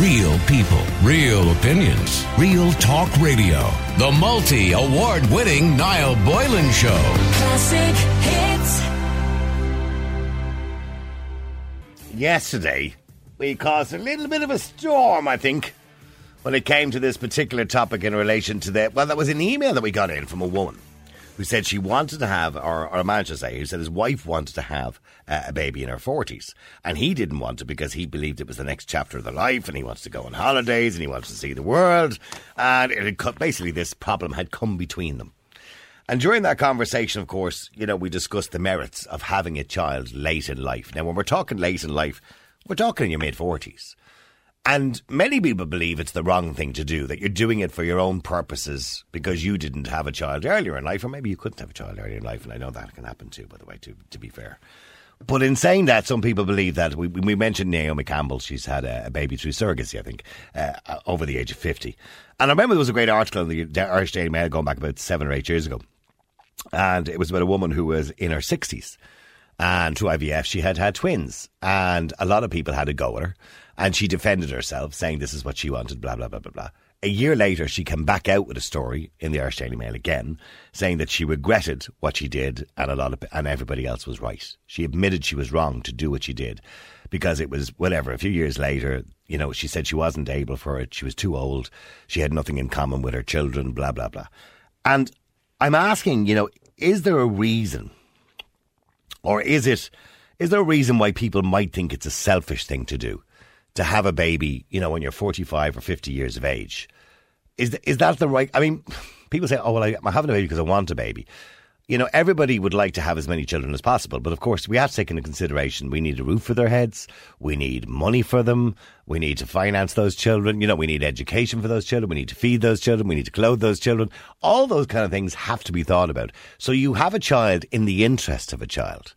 Real people, real opinions, real talk radio. The multi award winning Niall Boylan Show. Classic hits. Yesterday, we caused a little bit of a storm, I think, when it came to this particular topic in relation to that. Well, that was an email that we got in from a woman who said she wanted to have, or, or a man should say, who said his wife wanted to have uh, a baby in her 40s. And he didn't want to because he believed it was the next chapter of their life and he wants to go on holidays and he wants to see the world. And it had, basically, this problem had come between them. And during that conversation, of course, you know, we discussed the merits of having a child late in life. Now, when we're talking late in life, we're talking in your mid 40s. And many people believe it's the wrong thing to do, that you're doing it for your own purposes because you didn't have a child earlier in life, or maybe you couldn't have a child earlier in life, and I know that can happen too, by the way, to, to be fair. But in saying that, some people believe that we, we mentioned Naomi Campbell. She's had a, a baby through surrogacy, I think, uh, uh, over the age of 50. And I remember there was a great article in the Irish Daily Mail going back about seven or eight years ago. And it was about a woman who was in her 60s. And through IVF, she had had twins. And a lot of people had a go at her. And she defended herself, saying this is what she wanted, blah, blah, blah, blah, blah. A year later, she came back out with a story in the Irish Daily Mail again, saying that she regretted what she did, and a lot of and everybody else was right. She admitted she was wrong to do what she did, because it was whatever. A few years later, you know, she said she wasn't able for it. She was too old. She had nothing in common with her children. Blah blah blah. And I'm asking, you know, is there a reason, or is it, is there a reason why people might think it's a selfish thing to do? To have a baby, you know, when you're 45 or 50 years of age. Is is that the right? I mean, people say, "Oh, well, I'm having a baby because I want a baby." You know, everybody would like to have as many children as possible, but of course, we have to take into consideration we need a roof for their heads, we need money for them, we need to finance those children. You know, we need education for those children, we need to feed those children, we need to clothe those children. All those kind of things have to be thought about. So you have a child in the interest of a child.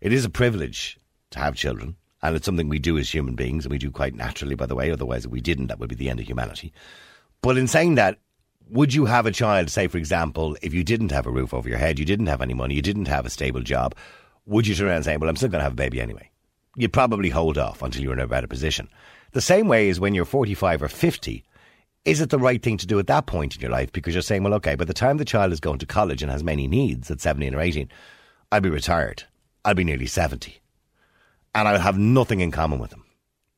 It is a privilege to have children. And it's something we do as human beings, and we do quite naturally, by the way. Otherwise, if we didn't, that would be the end of humanity. But in saying that, would you have a child, say, for example, if you didn't have a roof over your head, you didn't have any money, you didn't have a stable job, would you turn around and say, well, I'm still going to have a baby anyway? You'd probably hold off until you're in a better position. The same way as when you're 45 or 50, is it the right thing to do at that point in your life? Because you're saying, well, okay, by the time the child is going to college and has many needs at 17 or 18, I'll be retired. I'll be nearly 70 and I'll have nothing in common with them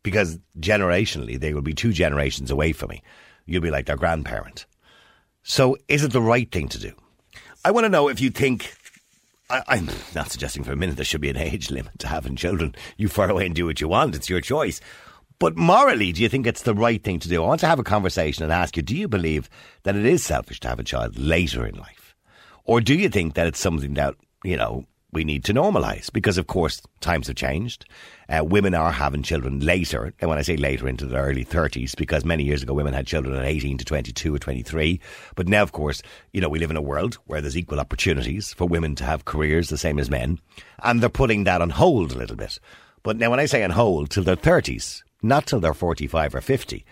because generationally they will be two generations away from me. You'll be like their grandparent. So, is it the right thing to do? I want to know if you think. I, I'm not suggesting for a minute there should be an age limit to having children. You far away and do what you want. It's your choice. But morally, do you think it's the right thing to do? I want to have a conversation and ask you: Do you believe that it is selfish to have a child later in life, or do you think that it's something that you know we need to normalise because, of course, times have changed. Uh, women are having children later, and when I say later, into their early 30s, because many years ago women had children at 18 to 22 or 23. But now, of course, you know, we live in a world where there's equal opportunities for women to have careers the same as men, and they're putting that on hold a little bit. But now, when I say on hold, till their 30s, not till they're 45 or 50,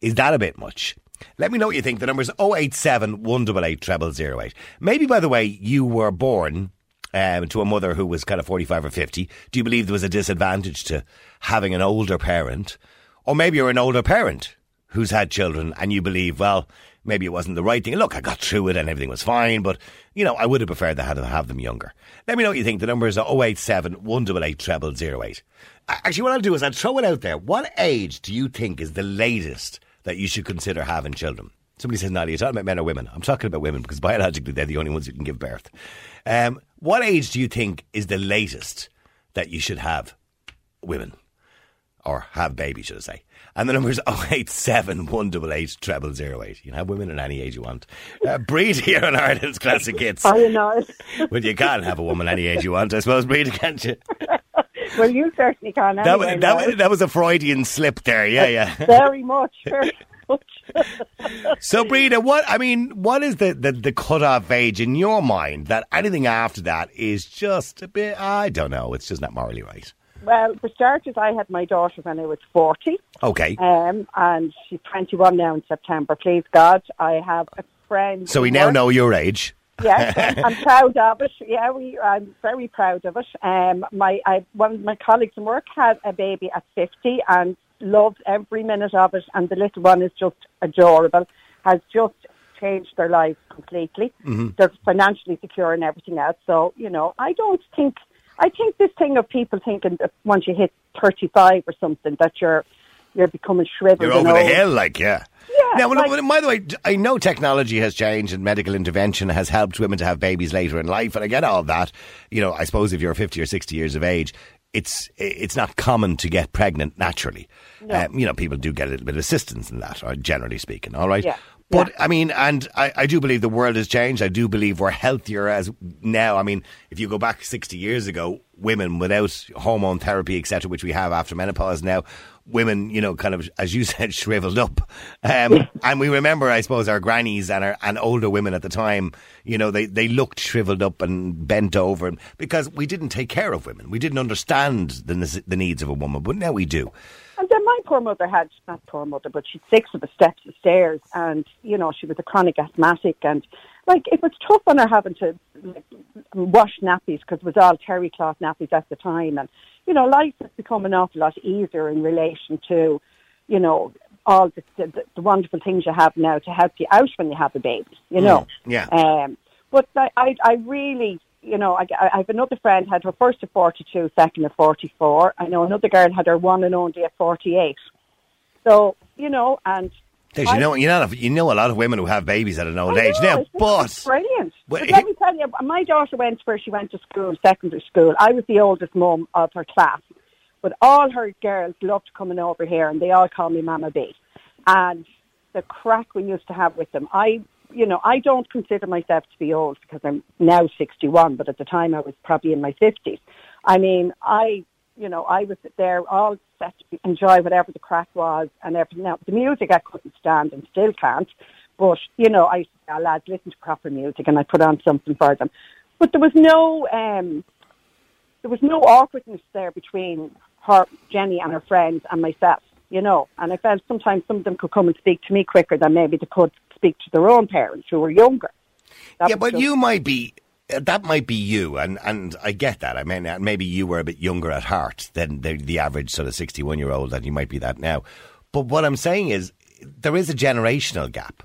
is that a bit much? Let me know what you think. The number's 087 188 0008. Maybe, by the way, you were born um, to a mother who was kind of 45 or 50, do you believe there was a disadvantage to having an older parent? Or maybe you're an older parent who's had children and you believe, well, maybe it wasn't the right thing. Look, I got through it and everything was fine, but, you know, I would have preferred to have, them younger. Let me know what you think. The number is 087 188 0008. Actually, what I'll do is I'll throw it out there. What age do you think is the latest that you should consider having children? Somebody says, Nadia, you're talking about men or women. I'm talking about women because biologically they're the only ones who can give birth. Um, what age do you think is the latest that you should have women? Or have babies, should I say? And the number is 087 188 0008. You can have women at any age you want. Uh, Breed here on Ireland's Classic Hits. Oh, you know it. Well, you can have a woman any age you want, I suppose, Breed, can't you? well, you certainly can. That, was, that, was, that was a Freudian slip there, yeah, yeah. very much, very much. So, Breda, what I mean, what is the, the, the cut-off age in your mind that anything after that is just a bit? I don't know. It's just not morally right. well, for starters, I had my daughter when I was 40, Okay. um, and she's 21 now in September. Please God, I have a friend. So we now works- know your age. Yes, I'm proud of it. Yeah, we. I'm very proud of it. Um, my I, one of my colleagues in work had a baby at 50, and loves every minute of it, and the little one is just adorable. Has just changed their lives completely. Mm-hmm. They're financially secure and everything else. So you know, I don't think. I think this thing of people thinking that once you hit thirty-five or something that you're you're becoming shriveled. You're and over the hill, like, yeah. Yeah, Now, well, like- by the way, I know technology has changed and medical intervention has helped women to have babies later in life, and I get all that. You know, I suppose if you're 50 or 60 years of age, it's it's not common to get pregnant naturally. Um, you know, people do get a little bit of assistance in that, or generally speaking, all right? Yeah. But Yeah. I mean, and I, I do believe the world has changed. I do believe we're healthier as now. I mean, if you go back 60 years ago, women without hormone therapy, etc., which we have after menopause now, women, you know, kind of, as you said, shriveled up. Um, and we remember, I suppose, our grannies and our and older women at the time, you know, they, they looked shriveled up and bent over because we didn't take care of women. We didn't understand the, the needs of a woman, but now we do. And then my poor mother had, not poor mother, but she'd six of the steps of stairs and, you know, she was a chronic asthmatic and, like, it was tough on her having to like, wash nappies because it was all terry cloth nappies at the time. And, you know, life has become an awful lot easier in relation to, you know, all the, the, the wonderful things you have now to help you out when you have a baby, you know. yeah. Um, but I, I, I really, you know, I, I have another friend had her first at 42, second at 44. I know another girl had her one and only at 48. So, you know, and You know, you know, you know a lot of women who have babies at an old I age know, now, but brilliant. But he- let me tell you, my daughter went where she went to school, secondary school. I was the oldest mum of her class, but all her girls loved coming over here, and they all call me Mama B. And the crack we used to have with them, I, you know, I don't consider myself to be old because I'm now 61, but at the time I was probably in my 50s. I mean, I, you know, I was there all set to enjoy whatever the crack was and everything. Now, the music I couldn't stand and still can't, but, you know, I, our lads listen to proper music and I put on something for them. But there was no, um, there was no awkwardness there between her, Jenny and her friends and myself, you know. And I felt sometimes some of them could come and speak to me quicker than maybe they could speak to their own parents who were younger. That yeah, but just- you might be. Uh, That might be you, and, and I get that. I mean, uh, maybe you were a bit younger at heart than the, the average sort of sixty-one year old, and you might be that now. But what I'm saying is, there is a generational gap.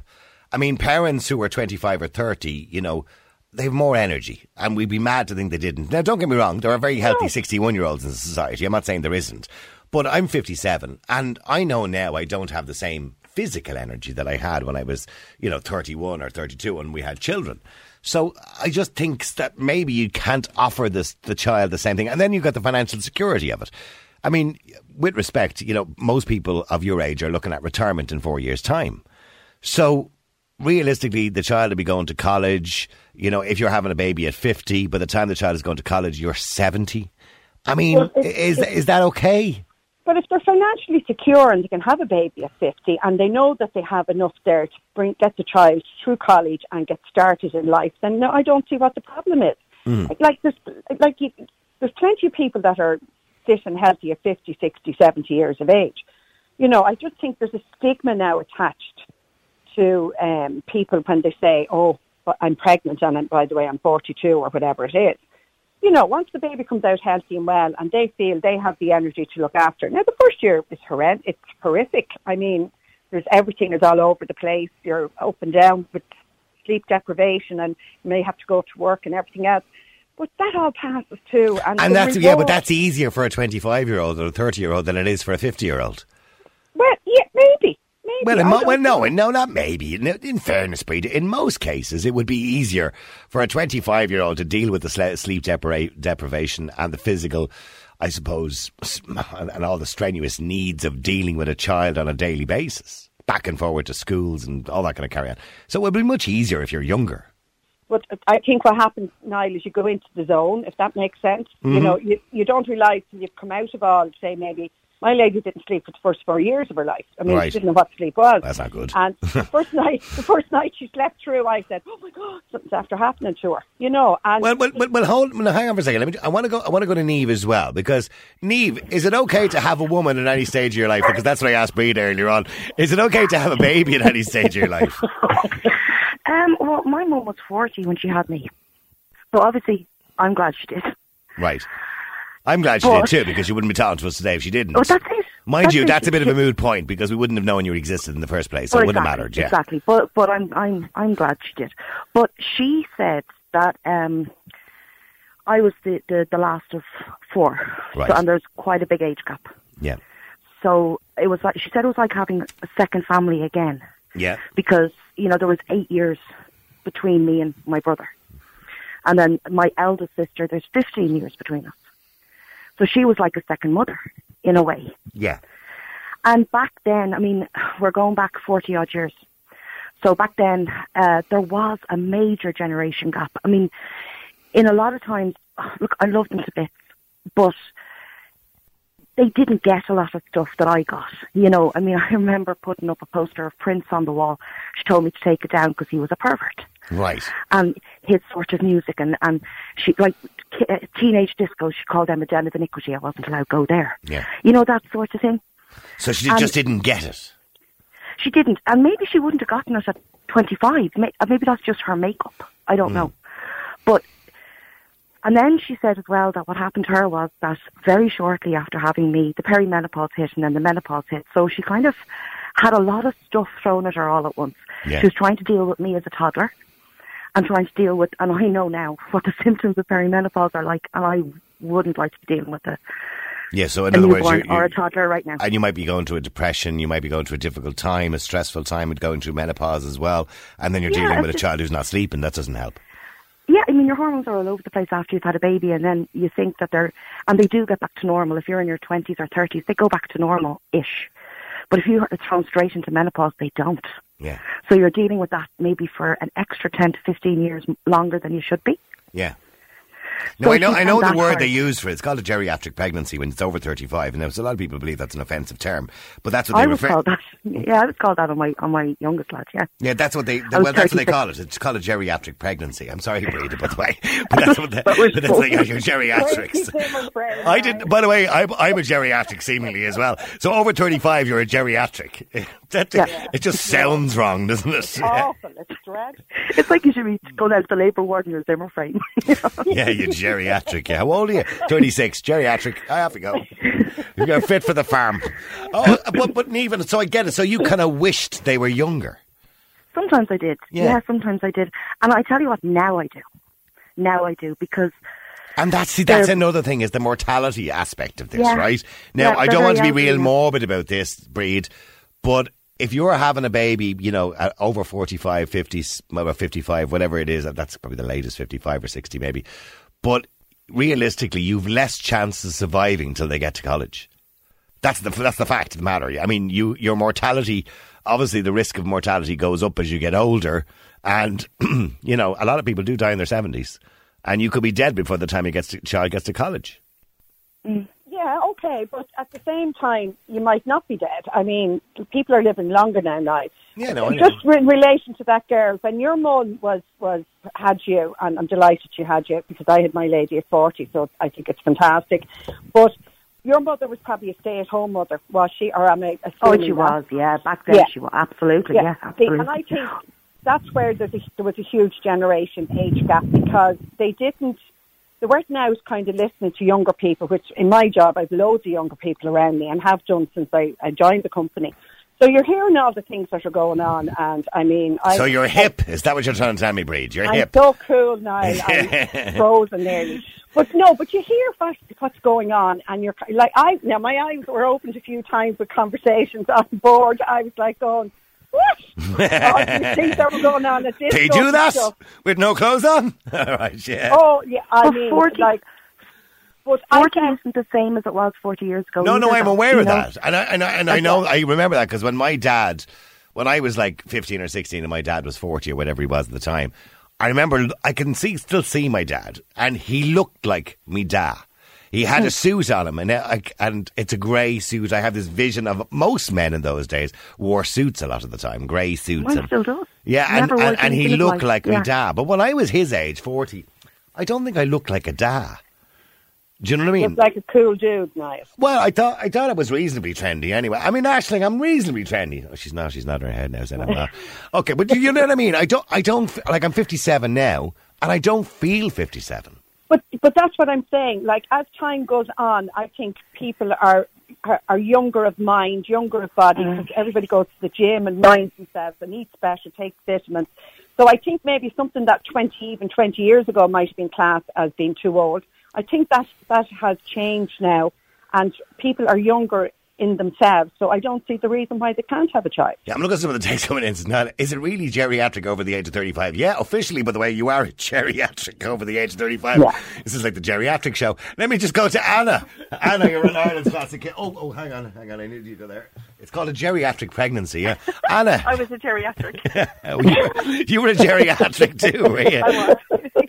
I mean, parents who are twenty-five or thirty, you know, they have more energy, and we'd be mad to think they didn't. Now, don't get me wrong; there are very healthy sixty-one-year-olds in society. I'm not saying there isn't, but I'm fifty-seven, and I know now I don't have the same physical energy that I had when I was, you know, 31 or 32 when we had children. So I just think that maybe you can't offer this the child the same thing, and then you've got the financial security of it. I mean, with respect, you know, most people of your age are looking at retirement in four years' time. So realistically, the child will be going to college. You know, if you're having a baby at 50, by the time the child is going to college, you're 70. I mean, Well, is is that okay? But if they're financially secure and they can have a baby at 50 and they know that they have enough there to bring, get the child through college and get started in life, then no, I don't see what the problem is. Like, there's, like you, there's plenty of people that are fit and healthy at 50, 60, 70 years of age. You know, I just think there's a stigma now attached to um, people when they say, oh, I'm pregnant and I'm, by the way, I'm 42 or whatever it is you know, once the baby comes out healthy and well and they feel they have the energy to look after. Now, the first year is horrendous. It's horrific. I mean, there's everything is all over the place. You're up and down with sleep deprivation and you may have to go to work and everything else. But that all passes too. And, And that's yeah, but that's easier for a 25 year old or a 30 year old than it is for a 50 year old. Well, yeah, maybe. Maybe. Well, in mo- well, no, no, not maybe. In, in fairness, Breed, in most cases, it would be easier for a 25 year old to deal with the sle- sleep depri- deprivation and the physical, I suppose, and, all the strenuous needs of dealing with a child on a daily basis, back and forward to schools and all that kind of carry on. So it would be much easier if you're younger. But I think what happens, Niall, is you go into the zone, if that makes sense. You Mm-hmm. know, you, you don't realise you've come out of all, say, maybe my lady didn't sleep for the first four years of her life. I mean, Right. she didn't know what sleep was. That's not good. And the first night, the first night she slept through, I said, "Oh my God, something's after happening to her," you know. And Well, well, well, well hold, well, hang on for a second. Let me, I want to go. I want to go to Neve as well because Neve, is it okay to have a woman at any stage of your life? Because that's what I asked Breed earlier on. Is it okay to have a baby at any stage of your life? Um, well, my mum was 40 when she had me. So obviously, I'm glad she did. Right. I'm glad she But- did too because she wouldn't be talking to us today if she didn't. Oh, that's it. Mind That's you, it. that's a bit of a moot point because we wouldn't have known you existed in the first place, so Well, it wouldn't have exactly, mattered. Yeah. Exactly. But but I'm I'm I'm glad she did. But she said that um I was the, the, the last of four. Right. So, and there's quite a big age gap. Yeah. So it was like she said it was like having a second family again. Yeah. because you know there was eight years between me and my brother, and then my eldest sister. There's 15 years between us, so she was like a second mother in a way. Yeah. And back then, I mean, we're going back 40 odd years. So back then, uh, there was a major generation gap. I mean, in a lot of times, look, I loved them to bits, but they didn't get a lot of stuff that I got. You know, I mean, I remember putting up a poster of Prince on the wall. She told me to take it down because he was a pervert. Right. And his sort of music and, and she, like, uh, teenage disco, she called them a den of iniquity. I wasn't allowed to go there. Yeah. You know, that sort of thing. So she did, just didn't get it. She didn't, and maybe she wouldn't have gotten it at 25. Uh, Maybe that's just her makeup. I don't know. But, and then she said as well that what happened to her was that very shortly after having me, the perimenopause hit and then the menopause hit. So she kind of had a lot of stuff thrown at her all at once. Yeah. She was trying to deal with me as a toddler and trying to deal with, and I know now what the symptoms of perimenopause are like, and I wouldn't like to be dealing with it. Yeah. So in a other words, newborn you, or a toddler right now. and you might be going through a depression, you might be going through a difficult time, a stressful time with going through menopause as well, and then you're Yeah, dealing with a child who's not sleeping. That doesn't help. Yeah, I mean, your hormones are all over the place after you've had a baby, and then you think that they're, and they do get back to normal. If you're in your 20s or 30s, they go back to normal ish. But if you are thrown straight into menopause, they don't. Yeah. So you're dealing with that maybe for an extra 10 to 15 years longer than you should be. Yeah. No, So I know. I know the word hard. they use for it. It's called a geriatric pregnancy when it's over thirty-five, and there's a lot of people believe that's an offensive term, but that's what I they was refer. called that. Yeah, I was called that on my on my youngest lad. Yeah. Yeah, that's what they. was Well, that's what they call it. It's called a geriatric pregnancy. I'm sorry, Breda, by the way, but that's what. The, But we're but that's like your geriatrics. Keep him on prayer, I did. By the way, I'm, I'm a geriatric seemingly as well. So over 35, you're a geriatric. That, Yeah. It just sounds wrong, doesn't it? Yeah, Awful. It's dreadful. It's like you should be going out to the labour ward in your Zimmer frame. You know? yeah you're geriatric. Yeah. How old are you? 26. Geriatric. I have to go. You're fit for the farm. Oh, but, but even so, I get it. So you kind of wished they were younger. Sometimes I did. Yeah. yeah, sometimes I did. And I tell you what, now I do. Now I do because And that's see, that's another thing is the mortality aspect of this, Yeah. right? Now, Yeah, I don't want to be real morbid about this breed, but if you're having a baby, you know, at over 45, 50, well, 55, whatever it is, that's probably the latest, 55 or 60 maybe. But realistically, you've less chance of surviving till they get to college. That's the that's the fact of the matter. I mean, you your mortality, obviously, the risk of mortality goes up as you get older, and you know a lot of people do die in their seventies, and you could be dead before the time your gets to, child gets to college. Yeah, okay, but at the same time, you might not be dead. I mean, people are living longer now. Now, Yeah, no, I know. just in relation to that girl, when your mum was was had you, and I'm delighted she had you because I had my lady at forty, so I think it's fantastic. But your mother was probably a stay-at-home mother, was she? Or am I oh, she that? was. Yeah, back then Yeah. she was absolutely. Yeah, See, absolutely. and I think that's where a, there was a huge generation age gap because they didn't. They weren't now kind of listening to younger people, which in my job I've loads of younger people around me and have done since I, I joined the company. So you're hearing all the things that are going on, and I mean, I, so you're hip. Is that what you're trying to tell me, Breed? You're hip. I'm hip. so cool now. I'm frozen nearly. But no, but you hear what, what's going on, and you're like, I now my eyes were opened a few times with conversations on board. I was like going, Oh, what? All these things that were going on at this. they do that stuff. with no clothes on. All right, yeah. Oh yeah, I Well, mean, 40 like, but 40 can't. isn't the same as it was 40 years ago. No, no, I'm though, aware of know? that, and I and I, and I know I remember that because when my dad, when I was like 15 or 16, and my dad was 40 or whatever he was at the time, I remember I can see still see my dad, and he looked like me da. He had a suit on him, and uh, I- and it's a grey suit. I have this vision of most men in those days wore suits a lot of the time, grey suits. Mine and, still does. yeah, and, and, and he looked like yeah. me da. But when I was his age, 40, I don't think I looked like a dad. Do you know what I mean? It's like a cool dude now. Well, I thought I thought it was reasonably trendy anyway. I mean, Ashling, I'm reasonably trendy. Oh, she's not. She's not in her head now. Saying I'm not. Okay, but you know what I mean. I don't. I don't like. I'm 57 now, and I don't feel 57. But but that's what I'm saying. Like as time goes on, I think people are are, are younger of mind, younger of body. Mm. Because everybody goes to the gym and minds themselves and eats better, takes vitamins. So I think maybe something that 20, even 20 years ago might have been classed as being too old. I think that that has changed now, and people are younger in themselves. So I don't see the reason why they can't have a child. Yeah, I'm looking at some of the text coming in. It's not, is it really geriatric over the age of 35? Yeah, officially, by the way, you are geriatric over the age of 35. Yeah. This is like the geriatric show. Let me just go to Anna. Anna, you're in Ireland's classic. kid. Oh, oh, hang on, hang on. I need you to go there. It's called a geriatric pregnancy, yeah. Anna, I was a geriatric. you, were, you were a geriatric too, were you? I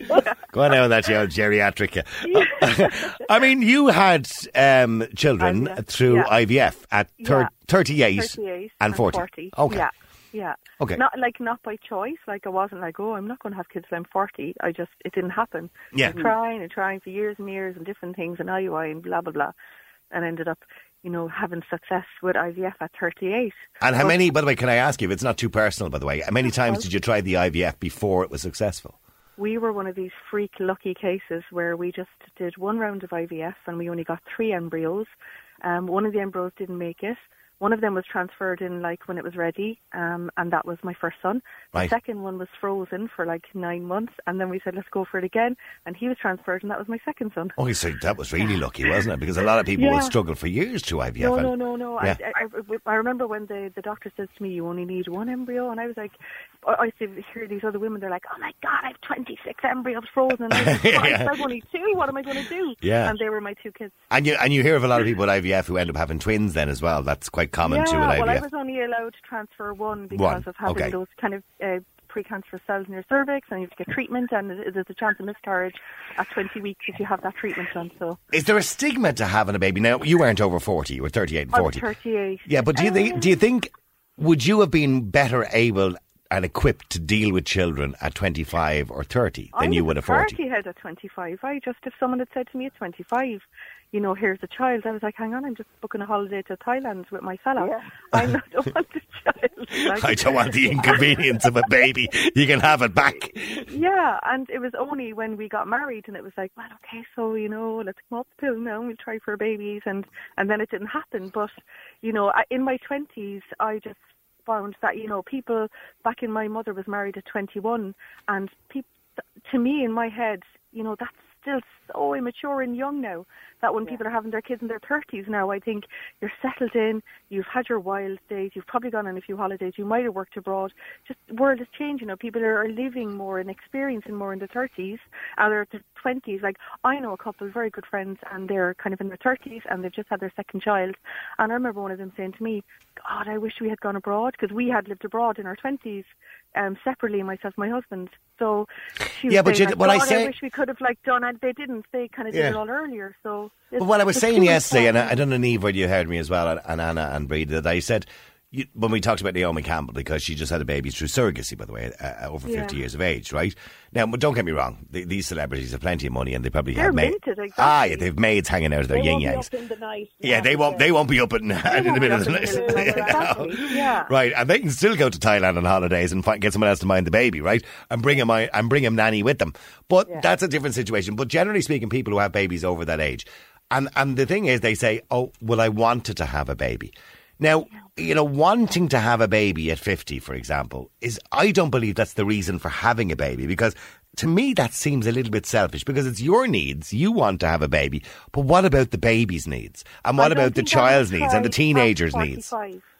was. Go on now with that, you geriatric. yeah. I mean, you had um, children IVF, through yeah. IVF at thir- Yeah. 38, 38 and 40. Okay. Yeah. Yeah. Okay. Not like not by choice. Like I wasn't like, oh, I'm not going to have kids till I'm 40. I just it didn't happen. Yeah. I was trying and trying for years and years and different things and IUI and blah blah blah, and ended up, you know, having success with IVF at 38. And how But- many, by the way, can I ask you, if it's not too personal, by the way, how many times did you try the IVF before it was successful? we were one of these freak lucky cases where we just did one round of IVF and we only got three embryos. Um, one of the embryos didn't make it. One of them was transferred in like when it was ready, um, and that was my first son. The second one was frozen for like nine months, and then we said let's go for it again, and he was transferred, and that was my second son. Oh, so that was really lucky, wasn't it? Because a lot of people Yeah. will struggle for years to IVF. No, no, no, no. Yeah. I, I, I, I remember when the, the doctor says to me, you only need one embryo, and I was like, I used to hear these other women, they're like, oh my God, I have 26 embryos frozen. And I Yeah. I've only two, what am I going to do? Yeah. And they were my two kids. And you and you hear of a lot of people with IVF who end up having twins then as well. That's quite common yeah, too with well, I IVF. was only allowed to transfer one because One, of having okay. those kind of uh, precancerous cells in your cervix, and you have to get treatment, and there's a chance of miscarriage at 20 weeks if you have that treatment done. So Is there a stigma to having a baby? Now you weren't over forty; you were thirty-eight and forty. 38. Yeah, but do you think? Do you think? Would you have been better able and equipped to deal with children at twenty-five or thirty I than was you would a at forty? party head at 25. I just, if someone had said to me at 25, you know, here's a child, I was like, hang on, I'm just booking a holiday to Thailand with my fella. I don't want the child. Like, I don't want the inconvenience of a baby. You can have it back. Yeah, and it was only when we got married, and it was like, well, okay, so you know, let's come up the pill now, and we'll try for babies, and and then it didn't happen. But you know, I, in my twenties, I just found that you know, people back in my mother was married at twenty one, and people, to me, in my head, you know, that's still so immature and young now that when people are having their kids in their 30s now, I think you're settled in, you've had your wild days, you've probably gone on a few holidays, you might have worked abroad. Just the world is changing now. People are, living more and experiencing more in their 30s and they're their 20s. Like I know a couple of very good friends and they're kind of in their 30s and they've just had their second child. And I remember one of them saying to me, God, I wish we had gone abroad because we had lived abroad in our 20s um, separately, myself my husband. So she was Yeah, but you- like, what I say- I wish we could have like done it. They didn't. They kind of did Yeah. it all earlier. So But what I was saying yesterday, and I. I don't know, Neve, whether you heard me as well, and, and Anna and Breda, that I said, you, when we talked about Naomi Campbell, because she just had a baby through surrogacy, by the way, uh, over Yeah. 50 years of age, right? Now, but don't get me wrong, the, these celebrities have plenty of money and they probably They're have maids. exactly. Ah, yeah, they've maids hanging out of their yin yangs. the. Yeah, they won't. They won't be up in the middle of the won't be up in the middle of the night. Exactly, yeah. Right, and they can still go to Thailand on holidays and find, get someone else to mind the baby, right? And bring him and bring him nanny with them. But that's a different situation. But generally speaking, people who have babies over that age, and and the thing is, they say, "Oh, well, I wanted to have a baby." Now, you know, wanting to have a baby at 50, for example, is I don't believe that's the reason for having a baby because to me that seems a little bit selfish because it's your needs. You want to have a baby. But what about the baby's needs? And what about the child's needs and the teenager's needs?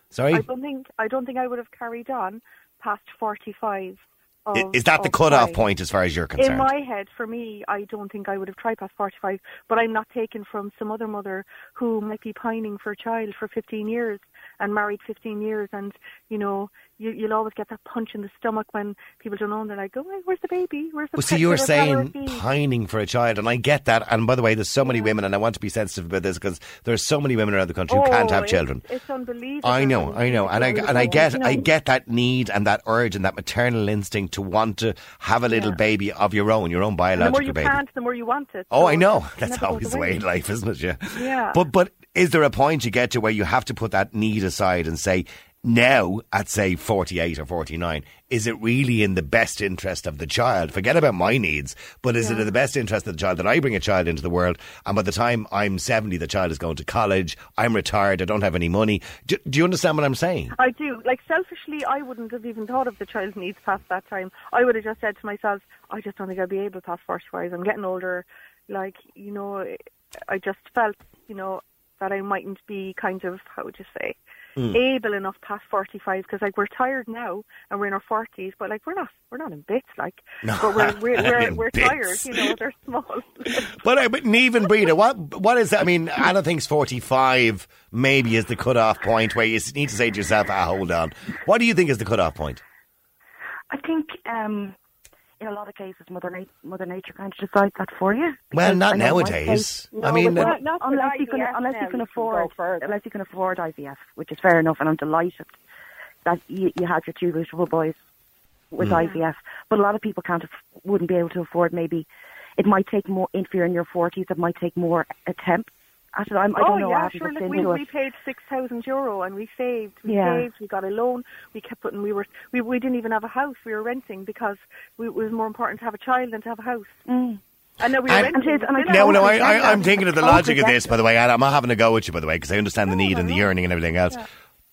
Sorry? I don't think I don't think I would have carried on past 45. Of, is that the oh, cutoff my, point as far as you're concerned? In my head, for me, I don't think I would have tried past 45, but I'm not taken from some other mother who might be pining for a child for 15 years and married 15 years and, you know, you, you'll always get that punch in the stomach when people don't know, and they're like, oh, where's the baby? Where's the Well, see, pet- you were where's the power saying pining for a child, and I get that. And by the way, there's so many women, and I want to be sensitive about this because there are so many women around the country who can't Oh, have it's- children. It's unbelievable. I know, I know, and I and I get I get that need and that urge and that maternal instinct to want to have a little Yeah. baby of your own, your own And the more you baby. can't, the more you want it. Oh, So I know. That's always the way away. in life, isn't it? Yeah. Yeah. But but is there a point you get to where you have to put that need aside and say, now at say 48 or 49 is it really in the best interest of the child forget about my needs but is it in the best interest of the child that i bring a child into the world and by the time i'm 70 the child is going to college i'm retired i don't have any money do, do you understand what i'm saying I do. Like selfishly, I wouldn't have even thought of the child's needs past that time. I would have just said to myself, I just don't think I'll be able to past forty-five. I'm getting older. Like you know, I just felt you know that I mightn't be kind of how would you say able enough past forty-five because like we're tired now and we're in our forties, but like we're not we're not in bits like, No, but we're we're we're, we're tired. You know, they're small. but, uh, but even Breda what what is that i mean anna thinks 45 maybe is the cut-off point where you need to say to yourself ah hold on what do you think is the cut-off point I think um, in a lot of cases, Mother, Na- Mother Nature kind of decides that for you. well not I nowadays case- i mean but not- not unless you can, unless you can go afford, further. unless you can afford IVF, which is fair enough, and I'm delighted that you, you had your two beautiful boys with Hmm. IVF. But a lot of people can't, aff- wouldn't be able to afford. Maybe it might take more. If you're in your 40s, it might take more attempts. At it. I'm, I oh don't know. Yeah, haven't sure. looked Like we, we paid six thousand euro and we saved. We Yeah. saved. We got a loan. We kept putting. We were. We we didn't even have a house. We were renting because we, it was more important to have a child than to have a house. Mm. And then we were And- renting. And and No, have no, a I. I, I'm thinking of the Oh, logic of this, by the way. And I'm not having a go at you, by the way, because I understand the need and the yearning and everything else.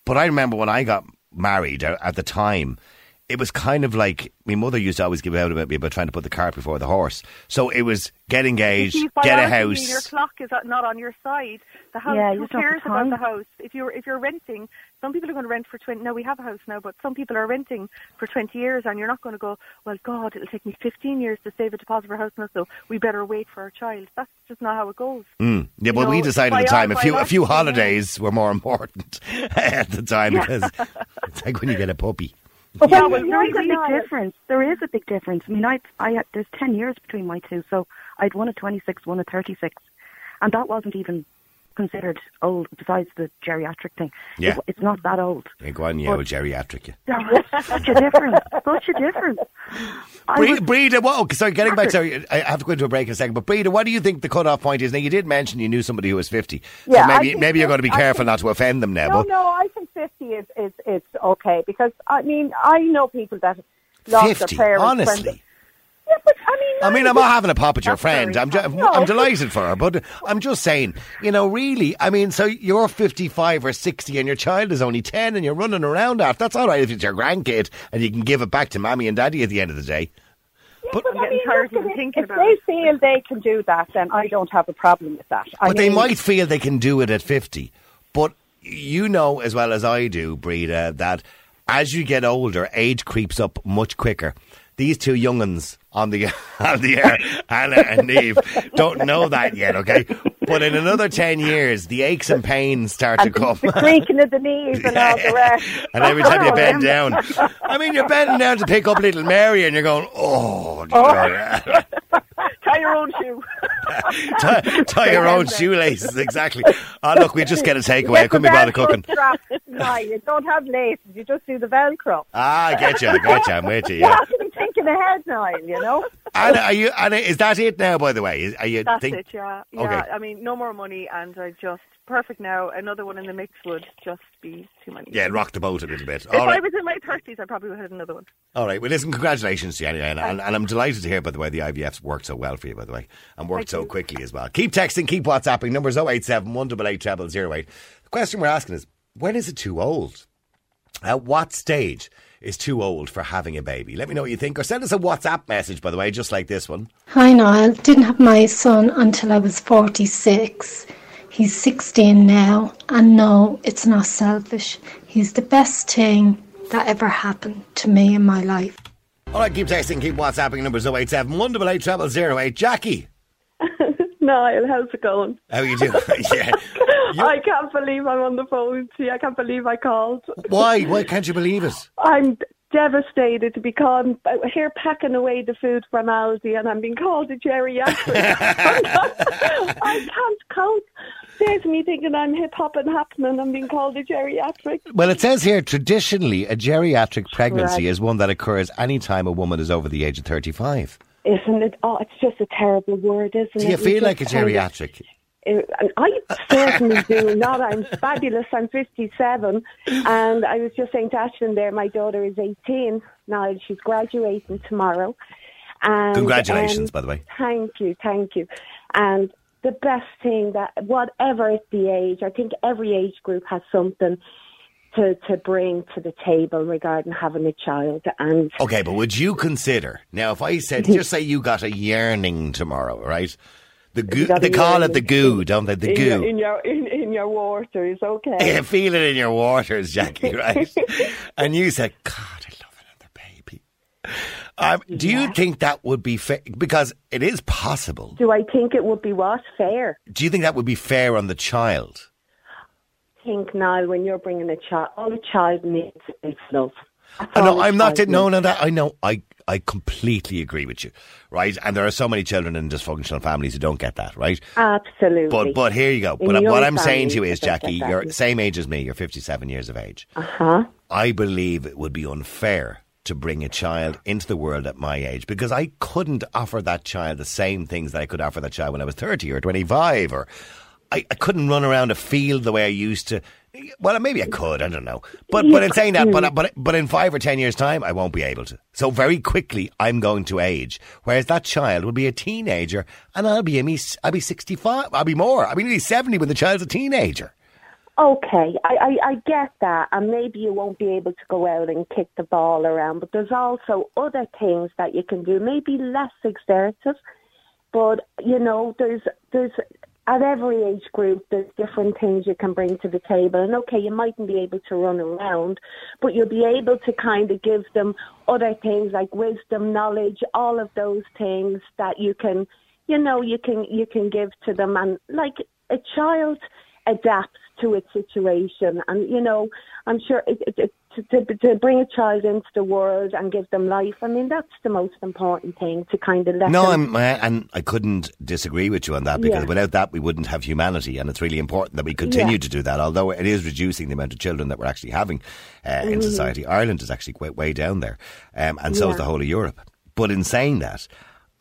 But I remember when I got married uh, at the time, it was kind of like my mother used to always give out about me about trying to put the cart before the horse. So it was get engaged, See, get a house. Your clock is not on your side. The house. Yeah, you who just cares about the house? If you're if you're renting, some people are going to rent for twenty. No, we have a house now, but some people are renting for twenty years, and you're not going to go. Well, God, it'll take me fifteen years to save a deposit for a house now, so we better wait for our child. That's just not how it goes. Mm. Yeah, well, know, we decided at the time a few a few biologically, yeah. holidays were more important at the time because it's like when you get a puppy. But Yeah, well, There is a big difference. There is a big difference. I mean, I, I had, there's 10 years between my two, so I'd one at 26, one at 36. And that wasn't even considered old, besides the geriatric thing. Yeah. It- it's not that old. Yeah, go on, yeah, well, geriatric. Yeah. There was such a difference. Such a difference. Bre- Breda, okay, sorry, getting back to, I have to go into a break in a second, but Breda, what do you think the cut-off point is? Now, you did mention you knew somebody who was 50. Yeah, so maybe, maybe you're going to be careful think- not to offend them now. No, but no, I think 50 is, is, is okay because, I mean, I know people that lost 50, their parents. honestly. they- yeah, but I I mean, I'm not having a pop at your That's friend. I'm, ju- No. I'm delighted for her, but I'm just saying, you know, really, I mean, so you're 55 or 60 and your child is only 10 and you're running around after. That's all right if it's your grandkid and you can give it back to mommy and daddy at the end of the day. But, I'm getting tired even thinking if about they it. feel they can do that, then I don't have a problem with that. I but they might feel they can do it at 50. But you know as well as I do, Breda, that as you get older, age creeps up much quicker. These two younguns on the on the air, Anna and Neve, don't know that yet, okay? But in another 10 years, the aches and pains start to and come. the creaking of the knees and all the rest. and every time you bend down, I mean, you're bending down to pick up little Mary, and you're going, "Oh, God." Tie your own shoe. tie, tie your own shoelaces." Exactly. Oh, look, we just get a takeaway. I couldn't be bothered cooking. No, you don't have laces. You just do the Velcro. Ah, I get you. I get you. I'm with you. Yeah. to be thinking ahead, now, you know? Anna, are you? Anna, is that it now? By the way, are you? That's think, it, yeah. Yeah, Okay. I mean, no more money, and I just perfect now. Another one in the mix would just be too many. Yeah, rock the boat a little bit. If All I was in my thirties, I probably would have had another one. All right. Well, listen, congratulations to you anyway. And, and, and I'm delighted to hear, by the way, the IVF's worked so well for you, by the way, and worked so quickly as well. Keep texting, keep WhatsApping. Numbers 087 188 0008. The question we're asking is when is it too old? At what stage is too old for having a baby? Let me know what you think, or send us a WhatsApp message, by the way, just like this one. Hi, Niall. Didn't have my son until I was 46. He's 16 now, and no, it's not selfish. He's the best thing that ever happened to me in my life. All right, keep texting, keep WhatsApping. Numbers 087 188 0008. Jackie, Niall, how's it going? how are you doing? yeah. I can't believe I'm on the phone to you. I can't believe I called. why? Why can't you believe it? I'm devastated to be called here packing away the food from Aldi and I'm being called a geriatric. I can't count. There's me thinking I'm hip hop and happening. And I'm being called a geriatric. Well, it says here traditionally a geriatric pregnancy Right. is one that occurs anytime a woman is over the age of 35. Isn't it? Oh, it's just a terrible word, isn't it? Do you We feel like a geriatric? And I certainly do not. I'm fabulous. I'm 57. And I was just saying to Ashlyn there, my daughter is 18 now. She's graduating tomorrow. And, Congratulations, um, by the way. Thank you, thank you. And the best thing that, whatever the age, I think every age group has something to, to bring to the table regarding having a child. And Okay, but would you consider now if I said just say you got a yearning tomorrow, right? The goo, they call it the goo, don't they? The in goo. your, in your in, in your waters, okay. Yeah, feel it in your waters, Jackie, right? and you said, God, I love another baby. Um, do you think that would be fair? Because it is possible. Do I think it would be what fair? Do you think that would be fair on the child? I Think now when you're bringing a child, all a child needs is love. I know, I'm not. No, no, that I know. I I completely agree with you, right? And there are so many children in dysfunctional families who don't get that, right? Absolutely. But but here you go. In But what I'm saying to you is, Jackie, you're same age as me. You're 57 years of age. uh huh. I believe it would be unfair to bring a child into the world at my age because I couldn't offer that child the same things that I could offer that child when I was 30 or 25 or I, I couldn't run around a field the way I used to. Well, maybe I could. I don't know. But but in saying that, but but but in five or ten years' time, I won't be able to. So very quickly, I'm going to age. Whereas that child will be a teenager, and I'll be a me. I'll be sixty five. I'll be more. I'll be nearly seventy when the child's a teenager. Okay, I, I, I get that, and maybe you won't be able to go out and kick the ball around, but there's also other things that you can do, maybe less exertive, but you know, there's there's at every age group there's different things you can bring to the table, and okay, you mightn't be able to run around, but you'll be able to kind of give them other things like wisdom, knowledge, all of those things that you can, you know, you can you can give to them, and like a child adapts to its situation. And, you know, I'm sure it, it, it, to, to, to bring a child into the world and give them life, I mean, that's the most important thing to kind of let No, them. I'm, uh, and I couldn't disagree with you on that because Yeah. without that we wouldn't have humanity, and it's really important that we continue Yeah. to do that. Although it is reducing the amount of children that we're actually having uh, in society, Ireland is actually way, way down there, um, and so is Mm-hmm. The whole of Europe. But in saying that.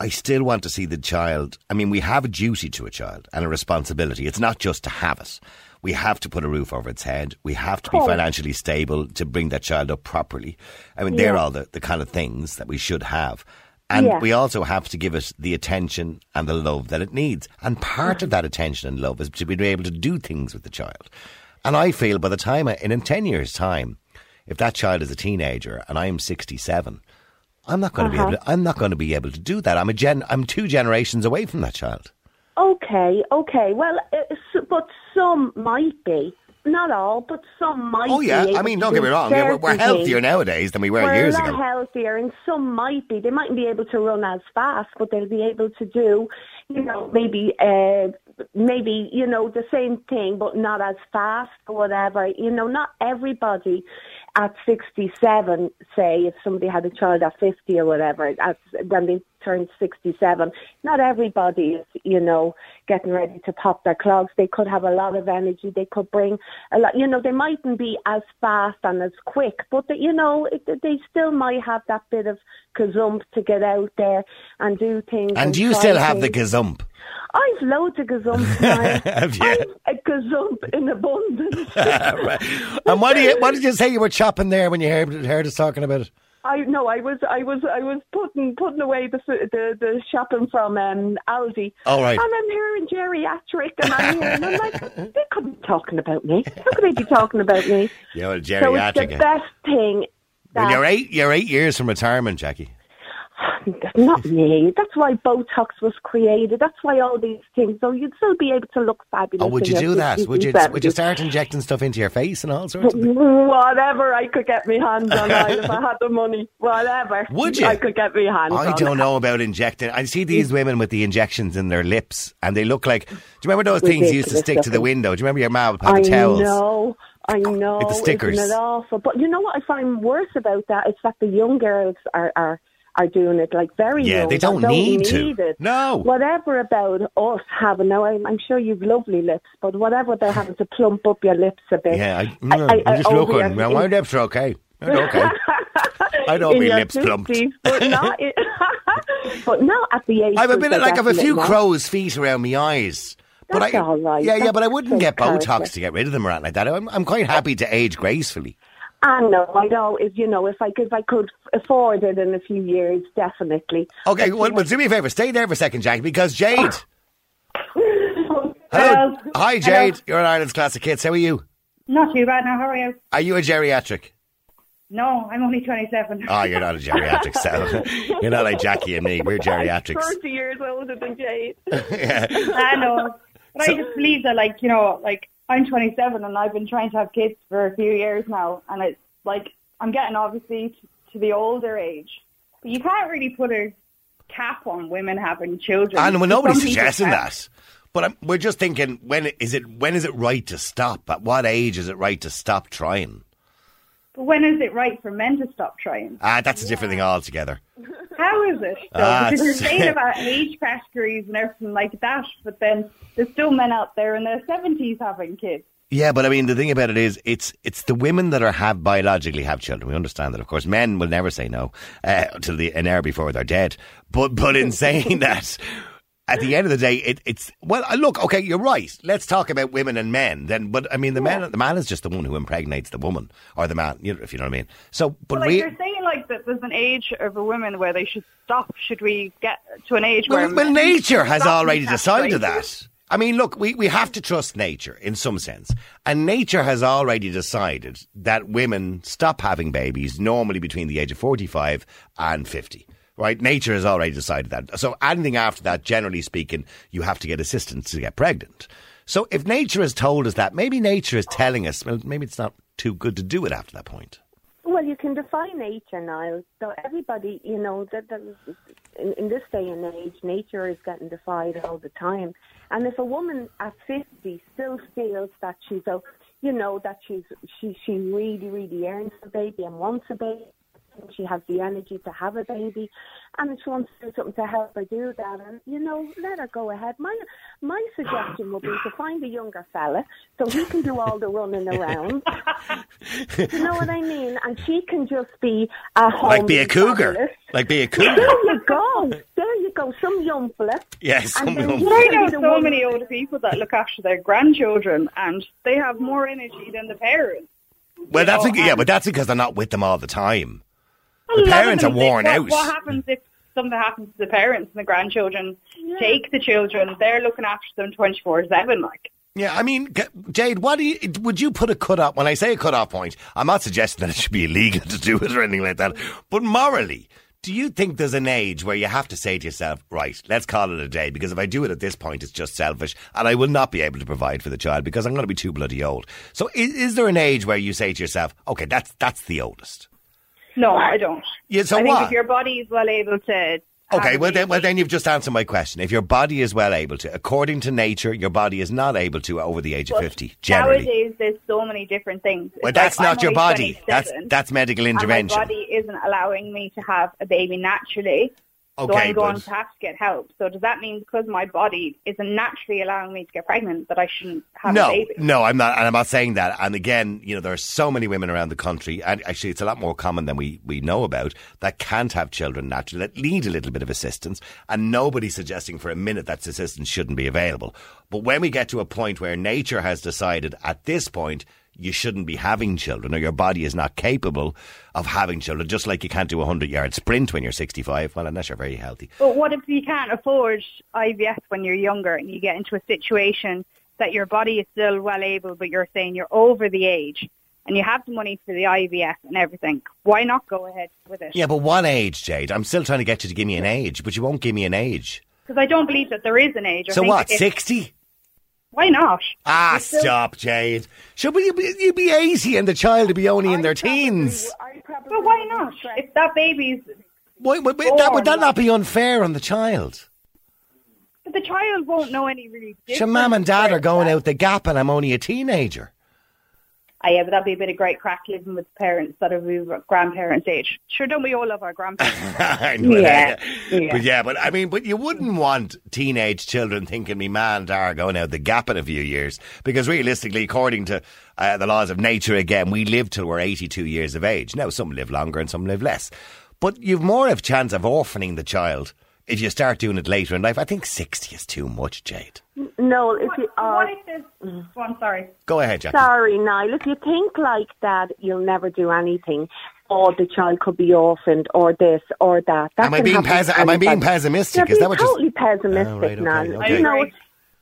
I still want to see the child. I mean, we have a duty to a child and a responsibility. It's not just to have it. We have to put a roof over its head. We have to be financially stable to bring that child up properly. I mean, they're all the, the kind of things that we should have. And Yeah. we also have to give it the attention and the love that it needs. And part of that attention and love is to be able to do things with the child. And I feel by the time, I, in, in 10 years' time, if that child is a teenager and I'm 67, I'm not going to Uh-huh. be able to, I'm not going to be able to do that. I'm a gen, I'm two generations away from that child. Okay, okay. Well, uh, but some might be. Not all, but some might be Oh yeah, I mean, don't get me wrong. Yeah, we're, we're healthier nowadays than we were We're years ago. healthier, and some might be. They mightn't be able to run as fast, but they'll be able to do, you know, maybe, uh, maybe you know, the same thing, but not as fast or whatever. You know, not everybody at sixty-seven. Say, if somebody had a child at fifty or whatever, at, when they turned sixty-seven, not everybody is, you know, getting ready to pop their clogs. They could have a lot of energy. They could bring a lot. You know, they mightn't be as fast and as quick, but they, you know, it, they still might have that bit of kazump to get out there and do things. And do you still have the things. gazump? I've loads of gazump. Have you? I've a gazump in abundance. Right. And what, do you, what did you say you were chopping there when you heard, heard us talking about it? I no, I was, I was, I was putting putting away the the, the shopping from um, Aldi. Oh, right. And I'm hearing geriatric, and I'm hearing, I'm like, they couldn't be talking about me. How could they be talking about me? Yeah, well, So it's geriatric. the best thing. That, you're eight. You're eight years from retirement, Jackie. Not me. That's why Botox was created. That's why all these things. So you'd still be able to look fabulous. Oh, would you do that? Would you? Would you start injecting stuff into your face and all sorts of things? Whatever I could get my hands on, if I had the money, whatever. Would you? I could get my hands on. I don't know about injecting. I see these women with the injections in their lips, and they look like. Do you remember those things you used to stick to the window? Do you remember your mum would have I the towels? know. I know. With the stickers. Isn't it awful? But you know what I find worse about that is that the young girls are are, are doing it like very Yeah, young. they that don't need to. it. No. Whatever about us having now, I'm, I'm sure you've lovely lips, but whatever they're having to plump up your lips a bit. Yeah, I, I- mm, I- I'm just looking. Well, my lips are okay. They're okay. I don't in mean your lips plumped. but not. but not at the age. I've a bit I like I've a few crow's feet around my eyes, but That's I, all right. Yeah, yeah, but I wouldn't get Botox character. to get rid of them or anything like that. I'm, I'm quite happy to age gracefully. I know, I know. If you know, if I if I could afford it in a few years, definitely. Okay, well, well, do me a favour. Stay there for a second, Jackie, because Jade. Hello. Hello. Hi, Jade. You're in Ireland's Classic Hits. How are you? Not too bad now. How are you? Are you a geriatric? No, I'm only 27. Oh, you're not a geriatric, so you're not like Jackie and me. We're geriatrics. Thirty years older than Jade. yeah. I know. But So- I just believe that, like, you know, like, I'm 27 and I've been trying to have kids for a few years now. And it's like, I'm getting obviously t- to the older age. But you can't really put a cap on women having children. And well, nobody's suggesting that. But I'm, we're just thinking when is it when is it right to stop? At what age is it right to stop trying? But when is it right for men to stop trying? Ah, that's a different thing altogether. How is it? Though? Ah, because you're saying about age categories and everything like that, but then there's still men out there in their 70s having kids. Yeah, but I mean, the thing about it is, it's it's the women that are have biologically have children. We understand that, of course. Men will never say no uh, till the an hour before they're dead. But but in saying that, at the end of the day, it, it's well. uh, Look, okay, you're right. Let's talk about women and men. Then, but I mean, the man the man is just the one who impregnates the woman or the man. You know, if you know what I mean. So, but But like re- you're saying, like that there's an age of a woman where they should stop. Should we get to an age where Well, well nature has already decided that. I mean, look, we, we have to trust nature in some sense. And nature has already decided that women stop having babies normally between the age of 45 and 50. Right? Nature has already decided that. So anything after that, generally speaking, you have to get assistance to get pregnant. So if nature has told us that, maybe nature is telling us, well, maybe it's not too good to do it after that point. Well, you can defy nature now. So everybody, you know, that, that in, in this day and age, nature is getting defied all the time. And if a woman at fifty still feels that she's, a, you know, that she's she she really really earns a baby and wants a baby, and she has the energy to have a baby, and she wants to do something to help her do that, and you know, let her go ahead. My my suggestion would be to find a younger fella so he can do all the running around. you know what I mean? And she can just be a home. Like be a cougar. Like be a cougar. There you go. There you go. Some young fella. Yes, And some young you I know so one- many older people that look after their grandchildren, and they have more energy than the parents. Well, that's know, a, yeah, but that's because they're not with them all the time. A The parents are worn what, out. What happens if something happens to the parents and the grandchildren take the children? They're looking after them twenty four seven. Like Yeah, I mean, Jade, what do you, would you put a cut off? When I say a cut off point, I'm not suggesting that it should be illegal to do it or anything like that. But morally, do you think there's an age where you have to say to yourself, right, let's call it a day? Because if I do it at this point, it's just selfish and I will not be able to provide for the child because I'm going to be too bloody old. So is, is there an age where you say to yourself, okay, that's, that's the oldest? No, I don't. Yeah, so I think what? if your body is well able to. Okay, well then, well then you've just answered my question. If your body is well able to, according to nature, your body is not able to over the age of 50, generally. Nowadays, there's so many different things. Well, that's like, not your body. That's that's medical intervention. my body isn't allowing me to have a baby naturally. So I'm going but- to have to get help. So does that mean because my body isn't naturally allowing me to get pregnant that I shouldn't have a No, baby? no, I'm not, and I'm not saying that. And again, you know, there are so many women around the country, and actually, it's a lot more common than we we know about that can't have children naturally, that need a little bit of assistance. And nobody's suggesting for a minute that assistance shouldn't be available. But when we get to a point where nature has decided at this point you shouldn't be having children, or your body is not capable of having children, just like you can't do a hundred yard sprint when you're 65. Well, unless you're very healthy. But what if you can't afford IVF when you're younger and you get into a situation that your body is still well able, but you're saying you're over the age and you have the money for the IVF and everything? Why not go ahead with it? Yeah, but what age, Jade? I'm still trying to get you to give me an age, but you won't give me an age. Because I don't believe that there is an age. I So what? if- Sixty? Why not? Ah, still- stop, Jade. Should we be, you be eighty and the child to be only in their teens? But why not? If that baby's, Why, would, would that, would that not be unfair on the child? but the child won't know any really. Sure, mum and dad are going out the gap and I'm only a teenager. Ah, yeah, but that'd be a bit of great crack living with parents that are of grandparents' age. Sure, don't we all love our grandparents? But, Yeah, uh, yeah. But yeah, but I mean, but you wouldn't want teenage children thinking me man and are going out the gap in a few years. Because realistically, according to uh, the laws of nature, again, we live till we're 82 years of age. Now, some live longer and some live less. But you've more of a chance of orphaning the child if you start doing it later in life, I think 60 is too much, Jade. No, if you What, are. what uh, if this? Oh, Go on, sorry. Go ahead, Jackie. Sorry, Niall. If you think like that, you'll never do anything, or the child could be orphaned, or this, or that. that Am I being happen pes- am I being pessimistic? You're Is that being what you're- totally pessimistic, Oh, right, okay, Niall. okay. You know, Agree.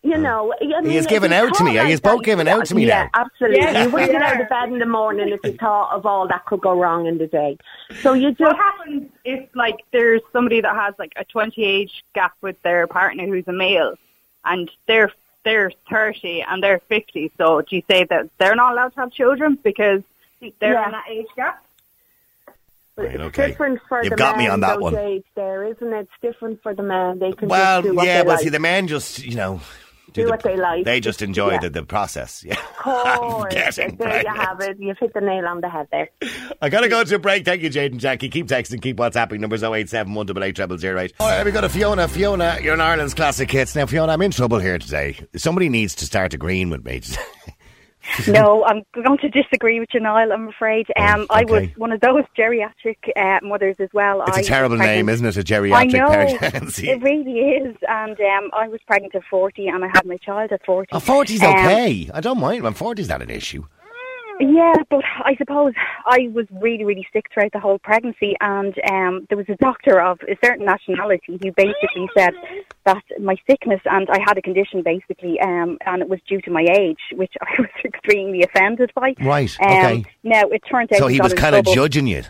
You mm. know. I mean, He has given out to me. He like has both that, given out to me yeah, now. absolutely. Yeah, you wouldn't get out of bed in the morning if you thought of all that could go wrong in the day. So you just. What happens if, like, there's somebody that has like a 20 age gap with their partner who's a male, and they're they're 30 and they're 50? So do you say that they're not allowed to have children because they're Yeah. in that age gap? Right, it's okay. different for You've the got men me on that one. age there, isn't it? It's different for the men. They can Well, just do what yeah, they well, like. see, the men just, you know, Do what they like. They just enjoy Yeah. the, the process. Yeah. Of course. getting there you have it. You've hit the nail on the head there. I gotta go to a break. Thank you, Jade and Jackie. Keep texting, keep WhatsApping. Numbers 087 188 0008. All right, we got a Fiona. Fiona, you're in Ireland's classic hits. Now, Fiona, I'm in trouble here today. Somebody needs to start agreeing with me. No, I'm going to disagree with you, Niall. I'm afraid. Um, I was Oh, one of those geriatric uh, mothers as well. It's I a terrible name, isn't it? A geriatric know pregnancy. it really is, and um, I was pregnant at 40, and I had my child at 40. Oh, 40's Um, okay. I don't mind. When 40's not an issue. Yeah, but I suppose I was really, really sick throughout the whole pregnancy, and um, there was a doctor of a certain nationality who basically said that my sickness and I had a condition basically, um, and it was due to my age, which I was extremely offended by. Right, Um, okay. Now it turned out So he was kind of judging you.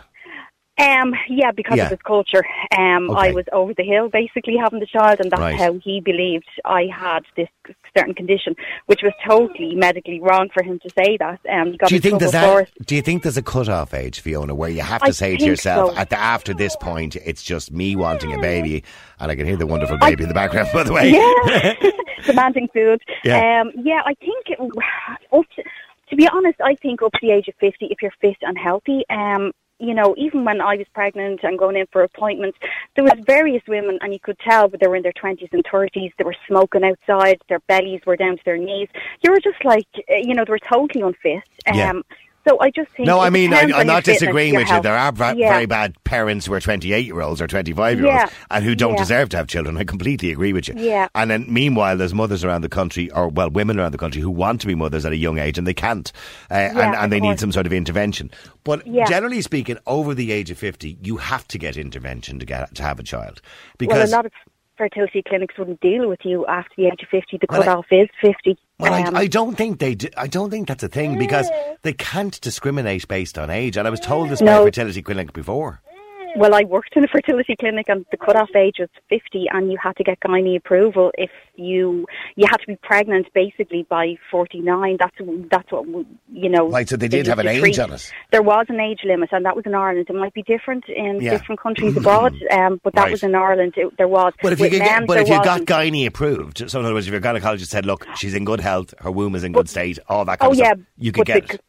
Um, yeah, because Yeah. of his culture. Um, I was over the hill basically having the child, and that's Right. how he believed I had this certain condition, which was totally medically wrong for him to say that. Um, got Do you think there's that? Do you think there's a cut-off age, Fiona, where you have to I say to yourself, so. at the, after this point, it's just me wanting a baby, and I can hear the wonderful baby in the background, by the way. Yeah, demanding food. Yeah. Um, yeah, I think it, up to, to be honest, I think up to the age of fifty, if you're fit and healthy, um, you know, even when I was pregnant and going in for appointments, there was various women, and you could tell, but they were in their twenties and thirties. They were smoking outside. Their bellies were down to their knees. You were just like, uh, you know, they were totally unfit. Um, Yeah. So I just think. No, I mean, I, I'm not disagreeing with you. There are Yeah. very bad parents who are 28 year olds or 25 year olds Yeah. and who don't Yeah. deserve to have children. I completely agree with you. Yeah. And then, meanwhile, there's mothers around the country, or, well, women around the country who want to be mothers at a young age and they can't. Uh, and, and they need some sort of intervention. But generally speaking, over the age of 50, you have to get intervention to get to have a child. Because of fertility clinics wouldn't deal with you after the age of 50. The Well, I- is 50. Well, Um, I, I don't think they. Do, I don't think that's a thing because they can't discriminate based on age. And I was told this by a fertility clinic before. Well, I worked in a fertility clinic, and the cut-off age was 50, and you had to get gynae approval if you you had to be pregnant basically by 49. That's that's what you know. Right, so they did have an age treat. on it. There was an age limit, and that was in Ireland. It might be different in Yeah. different countries abroad, um, but that Right. was in Ireland. It, there was. But if you With could men, get, but if you got gynae approved, so in other words, if your gynecologist said, "Look, she's in good health, her womb is in good state, all that kind oh of yeah, stuff," you could get the, it.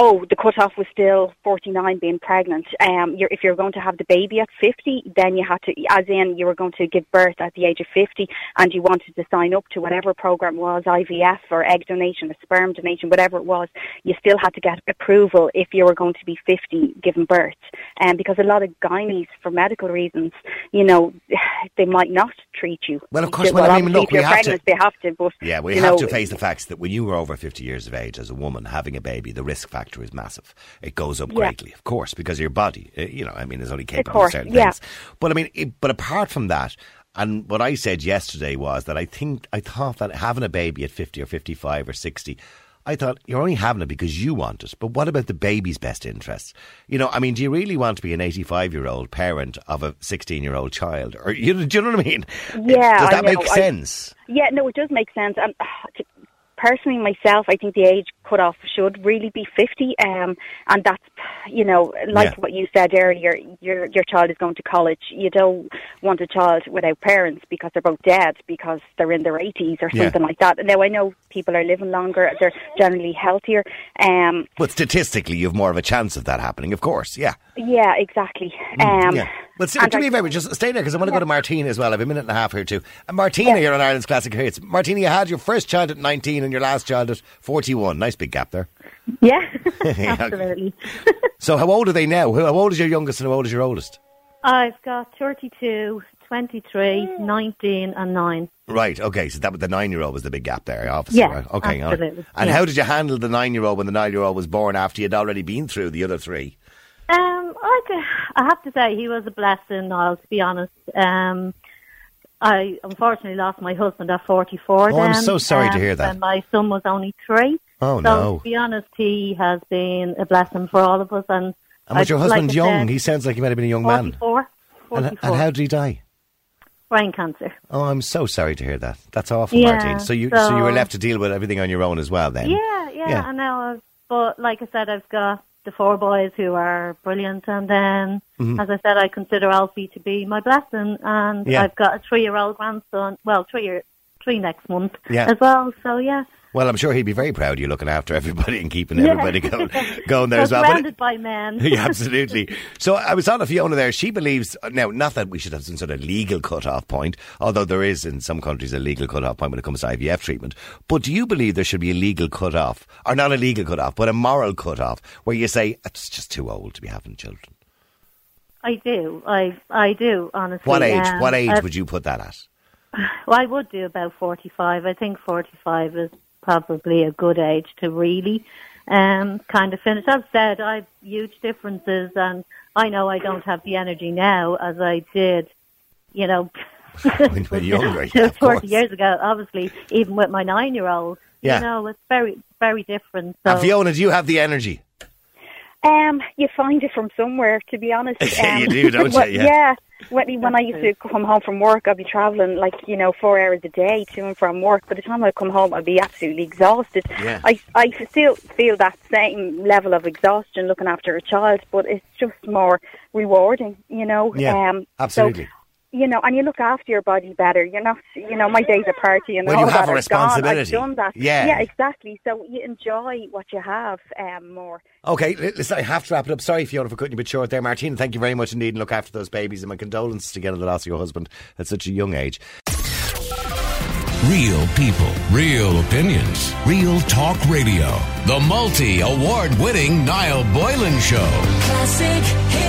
Oh, the cut-off was still 49 being pregnant. Um, you're, if you're going to have the baby at 50, then you had to, as in you were going to give birth at the age of 50 and you wanted to sign up to whatever program was, IVF or egg donation or sperm donation, whatever it was, you still had to get approval if you were going to be 50 giving birth. Um, because a lot of gynaes, for medical reasons, you know, they might not treat you. Well, of course, They- well, I mean, look, we have to- pregnant, they have to, but, Yeah, we have know, to face the facts that when you were over 50 years of age as a woman having a baby, the risk factor is massive. It goes up Yeah. greatly, of course, because your body, uh, you know, I mean, is only capable of, course, certain yeah. things. But I mean, it, but apart from that, and what I said yesterday was that I think, I thought that having a baby at 50 or 55 or 60, I thought you're only having it because you want it. But what about the baby's best interests? You know, I mean, do you really want to be an 85 year old parent of a 16 year old child? Or you, do you know what I mean? Yeah, Does that make know. I- sense? Yeah, no, it does make sense. And uh, personally, myself, I think the age cutoff should really be fifty. Um, and that's, you know, like Yeah. what you said earlier, your your child is going to college. You don't want a child without parents because they're both dead because they're in their eighties or Yeah. something like that. Now I know people are living longer; they're generally healthier. Um, But statistically, you have more of a chance of that happening, of course, yeah. yeah, exactly. Um, Mm, yeah. But st- and do I- me a favour, just stay there because I want to go to Martina as well. I have a minute and a half here too. And Martina, you're on Ireland's Classic Hits. Martina, you had your first child at 19 and your last child at 41. Nice big gap there. Yeah, absolutely. So how old are they now? How how old is your youngest and how old is your oldest? I've got 32, 23, 19 and 9. Right. Okay. So that the nine-year-old was the big gap there, obviously. Yeah, right? Okay. all right. absolutely, And yeah. how did you handle the nine-year-old when the nine-year-old was born after you'd already been through the other three? Um, I, c- I have to say he was a blessing, Niall, to be honest. Um, I unfortunately lost my husband at 44 Oh, I'm so sorry to um, hear that. When my son was only three. Oh, so, no. to be honest, he has been a blessing for all of us. And, And was your like husband I young? said, he sounds like he might have been a young man. 44. And, and how did he die? Brain cancer. Oh, I'm so sorry to hear that. That's awful, Yeah, Martine. So you so, you were left to deal with everything on your own as well then. Yeah, yeah, Yeah. I know. But like I said, I've got the four boys who are brilliant, and then, Mhm. as I said, I consider Alfie to be my blessing, and Yeah. I've got a three-year-old grandson. Well, three year, three next month Yeah. as well. So yeah, Well, I'm sure he'd be very proud of you looking after everybody and keeping Yeah. everybody going, going there as well. Surrounded by men. yeah, absolutely. So I was on to Fiona there. She believes now, not that we should have some sort of legal cut-off point, although there is in some countries a legal cut-off point when it comes to IVF treatment. But do you believe there should be a legal cut-off, or not a legal cut-off, but a moral cut-off, where you say it's just too old to be having children? I do. I I do honestly. What age? Um, what age I- would you put that at? Well, I would do about 45. I think 45 is probably a good age to really um, kind of finish. I've said I've huge differences, and I know I don't have the energy now as I did, you know, When you were younger, yeah, 40 course. years ago. Obviously, even with my nine-year-old, Yeah. you know, it's very, very different. So. And Fiona, do you have the energy? Um, you find it from somewhere, to be honest. Um, You do, don't you? Yeah. yeah. When, when I used to come home from work, I'd be travelling like you know four hours a day to and from work. By the time I come home, I'd be absolutely exhausted. Yeah. I I still feel that same level of exhaustion looking after a child, but it's just more rewarding, you know. Yeah, um, absolutely. So, you know, and you look after your body better. You're not, you know, my days of party and Well, all you have that a are gone. responsibility. I've done that. Yeah. yeah, exactly. So you enjoy what you have um, more. Okay, listen, I have to wrap it up. Sorry, Fiona, for cutting you a bit short there. Martina, thank you very much indeed and look after those babies and my condolences to get on the loss of your husband at such a young age. Real people, real opinions, real talk radio. The multi award winning Niall Boylan Show. Classic